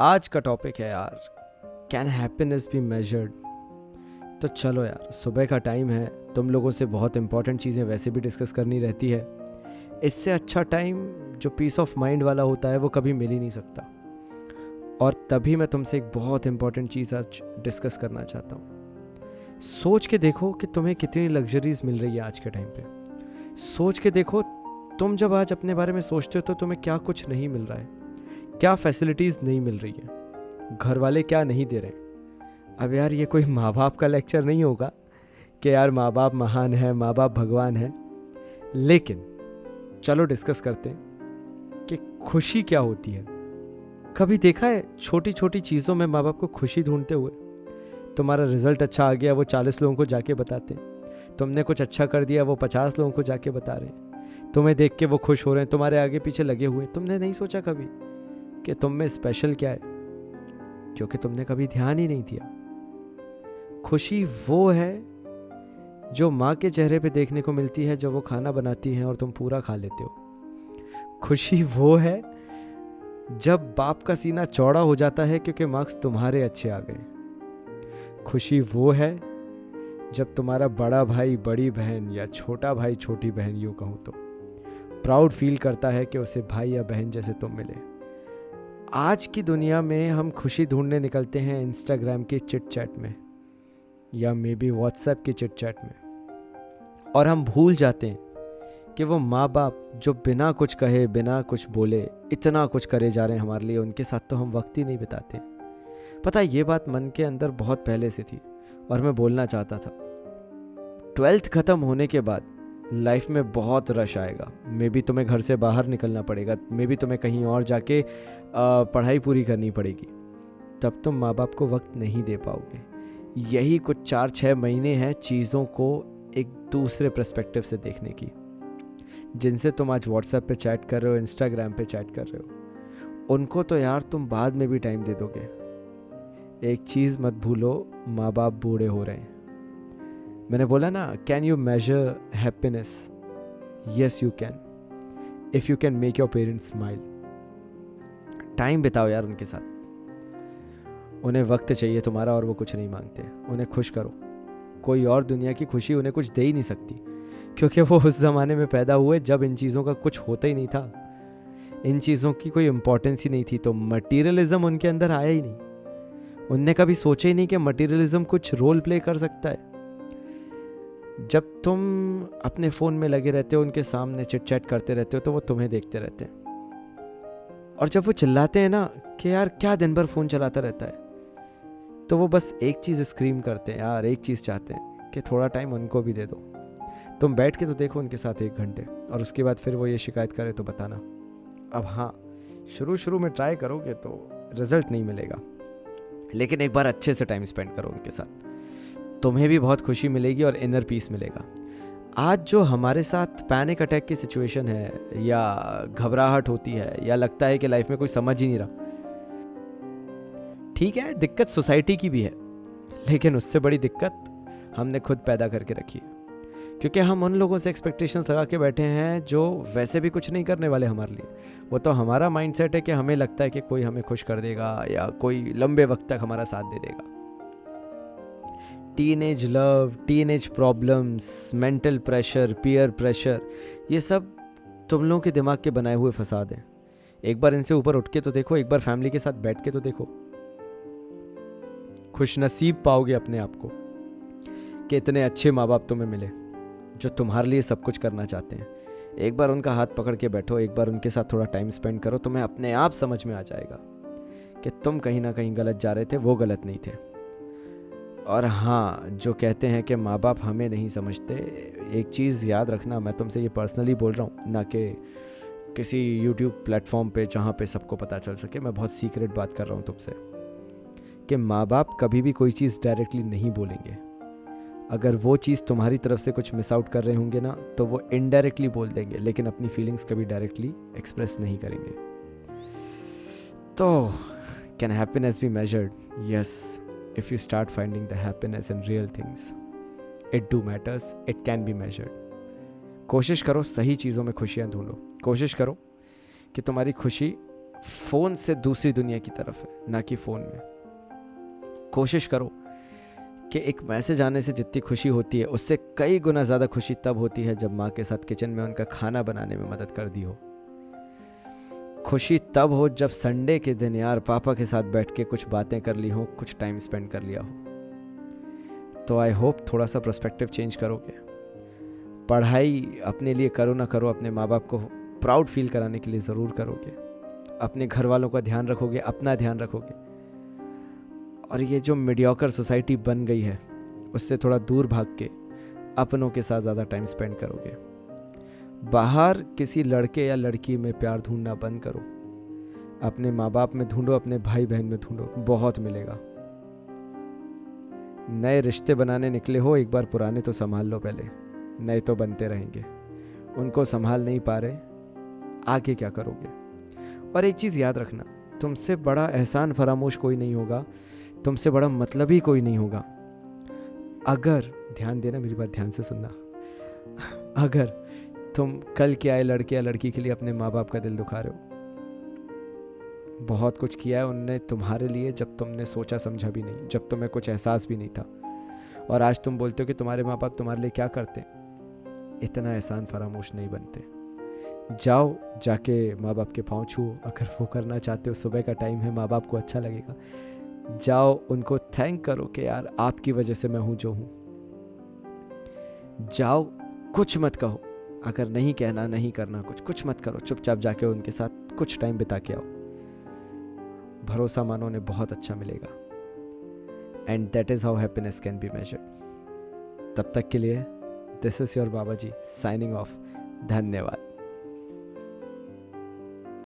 आज का टॉपिक है यार कैन हैप्पीनेस बी मेजर्ड तो चलो यार, सुबह का टाइम है, तुम लोगों से बहुत इंपॉर्टेंट चीज़ें वैसे भी डिस्कस करनी रहती है। इससे अच्छा टाइम जो पीस ऑफ़ माइंड वाला होता है, वो कभी मिल ही नहीं सकता। और तभी मैं तुमसे एक बहुत इंपॉर्टेंट चीज़ आज डिस्कस करना चाहता हूँ। सोच के देखो कि तुम्हें कितनी लग्जरीज मिल रही है आज के टाइम पे। सोच के देखो, तुम जब आज अपने बारे में सोचते हो तो तुम्हें क्या कुछ नहीं मिल रहा है। क्या फैसिलिटीज़ नहीं मिल रही है? घर वाले क्या नहीं दे रहे? अब यार ये कोई माँ बाप का लेक्चर नहीं होगा कि यार माँ बाप महान है माँ बाप भगवान है। लेकिन चलो डिस्कस करते हैं कि खुशी क्या होती है। कभी देखा है छोटी छोटी चीज़ों में माँ बाप को खुशी ढूंढते हुए? तुम्हारा रिज़ल्ट अच्छा आ गया, वो चालीस लोगों को जाके बताते हैं। तुमने कुछ अच्छा कर दिया, वो पचास लोगों को जाके बता रहे हैं। तुम्हें देख के वो खुश हो रहे हैं, तुम्हारे आगे पीछे लगे हुए तुमने नहीं सोचा कभी? कि तुम में स्पेशल क्या है? क्योंकि तुमने कभी ध्यान ही नहीं दिया। खुशी वो है जो माँ के चेहरे पे देखने को मिलती है, जब वो खाना बनाती हैं और तुम पूरा खा लेते हो। खुशी वो है जब बाप का सीना चौड़ा हो जाता है क्योंकि मार्क्स तुम्हारे अच्छे आ गए। खुशी वो है जब तुम्हारा बड़ा भाई, बड़ी बहन या छोटा भाई, छोटी बहन, यूँ कहूँ तो प्राउड फील करता है कि उसे भाई या बहन जैसे तुम मिले। आज की दुनिया में हम खुशी ढूँढने निकलते हैं इंस्टाग्राम की चिट चैट में, या मे बी व्हाट्सएप की चिट चैट में। और हम भूल जाते हैं कि वो माँ बाप जो बिना कुछ कहे, बिना कुछ बोले, इतना कुछ करे जा रहे हैं हमारे लिए, उनके साथ तो हम वक्त ही नहीं बिताते। पता, ये बात मन के अंदर बहुत पहले से थी और मैं बोलना चाहता था। ट्वेल्थ ख़त्म होने के बाद लाइफ में बहुत रश आएगा। मे बी तुम्हें घर से बाहर निकलना पड़ेगा। मे बी तुम्हें कहीं और जाके पढ़ाई पूरी करनी पड़ेगी। तब तुम माँ बाप को वक्त नहीं दे पाओगे। यही कुछ चार छः महीने हैं चीज़ों को एक दूसरे प्रस्पेक्टिव से देखने की। जिनसे तुम आज व्हाट्सएप पे चैट कर रहे हो इंस्टाग्राम पे चैट कर रहे हो। उनको तो यार तुम बाद में भी टाइम दे दोगे। एक चीज़ मत भूलो माँ बाप बूढ़े हो रहे हैं। मैंने बोला ना can you measure happiness yes you can if you can make your parents smile time बिताओ यार उनके साथ। उन्हें वक्त चाहिए तुम्हारा और वो कुछ नहीं मांगते। उन्हें खुश करो। कोई और दुनिया की खुशी उन्हें कुछ दे ही नहीं सकती, क्योंकि वो उस ज़माने में पैदा हुए जब इन चीज़ों का कुछ होता ही नहीं था। इन चीज़ों की कोई इंपॉर्टेंस ही नहीं थी तो मटीरियलिज्म उनके अंदर आया ही नहीं। उनने कभी सोचा ही नहीं कि मटीरियलिज्म कुछ रोल प्ले कर सकता है। जब तुम अपने फ़ोन में लगे रहते हो, उनके सामने चिट चैट करते रहते हो तो वो तुम्हें देखते रहते हैं। और जब वो चिल्लाते हैं ना कि यार, क्या दिन भर फ़ोन चलाता रहता है? तो वो बस एक चीज़ स्क्रीम करते हैं, यार, एक चीज़ चाहते हैं कि थोड़ा टाइम उनको भी दे दो। तुम बैठ के तो देखो उनके साथ एक घंटे, और उसके बाद फिर वो ये शिकायत करे तो बताना। अब हाँ शुरू शुरू में ट्राई करोगे तो रिज़ल्ट नहीं मिलेगा। लेकिन एक बार अच्छे से टाइम स्पेंड करो उनके साथ। तुम्हें भी बहुत खुशी मिलेगी और इनर पीस मिलेगा। आज जो हमारे साथ पैनिक अटैक की सिचुएशन है, या घबराहट होती है, या लगता है कि लाइफ में कोई समझ ही नहीं रहा, ठीक है, दिक्कत सोसाइटी की भी है, लेकिन उससे बड़ी दिक्कत हमने खुद पैदा करके रखी है। क्योंकि हम उन लोगों से एक्सपेक्टेशंस लगा के बैठे हैं जो वैसे भी कुछ नहीं करने वाले हमारे लिए। वो तो हमारा माइंडसेट है कि हमें लगता है कि कोई हमें खुश कर देगा, या कोई लंबे वक्त तक हमारा साथ दे देगा। Teenage love teenage problems mental pressure peer pressure ये सब तुम लोगों के दिमाग के बनाए हुए फसाद हैं। एक बार इनसे ऊपर उठ के तो देखो, एक बार फैमिली के साथ बैठ के तो देखो। खुश नसीब पाओगे अपने आप को कि इतने अच्छे माँ बाप तुम्हें मिले, जो तुम्हारे लिए सब कुछ करना चाहते हैं। एक बार उनका हाथ पकड़ के बैठो, एक बार उनके साथ थोड़ा टाइम स्पेंड करो, तुम्हें अपने आप समझ में आ जाएगा कि तुम कहीं ना कहीं गलत जा रहे थे, वो गलत नहीं थे। और हाँ जो कहते हैं कि माँ बाप हमें नहीं समझते, एक चीज़ याद रखना, मैं तुमसे ये पर्सनली बोल रहा हूँ, ना कि किसी यूट्यूब प्लेटफॉर्म पे जहाँ पे सबको पता चल सके, मैं बहुत सीक्रेट बात कर रहा हूँ तुमसे, कि माँ बाप कभी भी कोई चीज़ डायरेक्टली नहीं बोलेंगे। अगर वो चीज़ तुम्हारी तरफ़ से कुछ मिस आउट कर रहे होंगे ना तो वो इनडायरेक्टली बोल देंगे, लेकिन अपनी फीलिंग्स कभी डायरेक्टली एक्सप्रेस नहीं करेंगे। तो can happiness be measured yes if you start finding the happiness in real things. It do matters, it can be measured. कोशिश करो सही चीज़ों में खुशियाँ ढूंढो कोशिश करो कि तुम्हारी खुशी फ़ोन से दूसरी दुनिया की तरफ़ है ना कि फ़ोन में कोशिश करो कि एक मैसेज आने से जितनी खुशी होती है उससे कई गुना ज़्यादा खुशी तब होती है जब माँ के साथ किचन में उनका खाना बनाने में मदद कर दी हो खुशी तब हो जब संडे के दिन यार पापा के साथ बैठ के कुछ बातें कर ली हो, कुछ टाइम स्पेंड कर लिया हो। तो आई होप थोड़ा सा प्रस्पेक्टिव चेंज करोगे। पढ़ाई अपने लिए करो ना करो, अपने माँ बाप को प्राउड फील कराने के लिए ज़रूर करोगे। अपने घर वालों का ध्यान रखोगे, अपना ध्यान रखोगे। और ये जो मीडियोकर सोसाइटी बन गई है, उससे थोड़ा दूर भाग के अपनों के साथ ज़्यादा टाइम स्पेंड करोगे। बाहर किसी लड़के या लड़की में प्यार ढूंढना बंद करो। अपने माँ बाप में ढूंढो, अपने भाई बहन में ढूंढो, बहुत मिलेगा। नए रिश्ते बनाने निकले हो, एक बार पुराने तो संभाल लो पहले, नए तो बनते रहेंगे। उनको संभाल नहीं पा रहे, आगे क्या करोगे? और एक चीज़ याद रखना, तुमसे बड़ा एहसान फरामोश कोई नहीं होगा, तुमसे बड़ा मतलब ही कोई नहीं होगा। अगर, ध्यान देना मेरी बात ध्यान से सुनना। अगर तुम कल के आए लड़के या लड़की के लिए अपने माँ बाप का दिल दुखा रहे हो। बहुत कुछ किया है उनने तुम्हारे लिए जब तुमने सोचा समझा भी नहीं, जब तुम्हें कुछ एहसास भी नहीं था। और आज तुम बोलते हो कि तुम्हारे माँ बाप तुम्हारे लिए क्या करते इतना एहसान फरामोश नहीं बनते। जाओ, जाके माँ बाप के पाँव छुओ। अगर वो करना चाहते हो, सुबह का टाइम है माँ बाप को अच्छा लगेगा। जाओ, उनको थैंक करो कि यार आपकी वजह से मैं हूँ जो हूँ। जाओ, कुछ मत कहो। अगर नहीं कहना, नहीं करना, कुछ कुछ मत करो। चुपचाप जाके उनके साथ कुछ टाइम बिता के आओ। भरोसा मानो उन्हें बहुत अच्छा मिलेगा। And that is how happiness can be measured तब तक के लिए this is your Baba ji signing off धन्यवाद।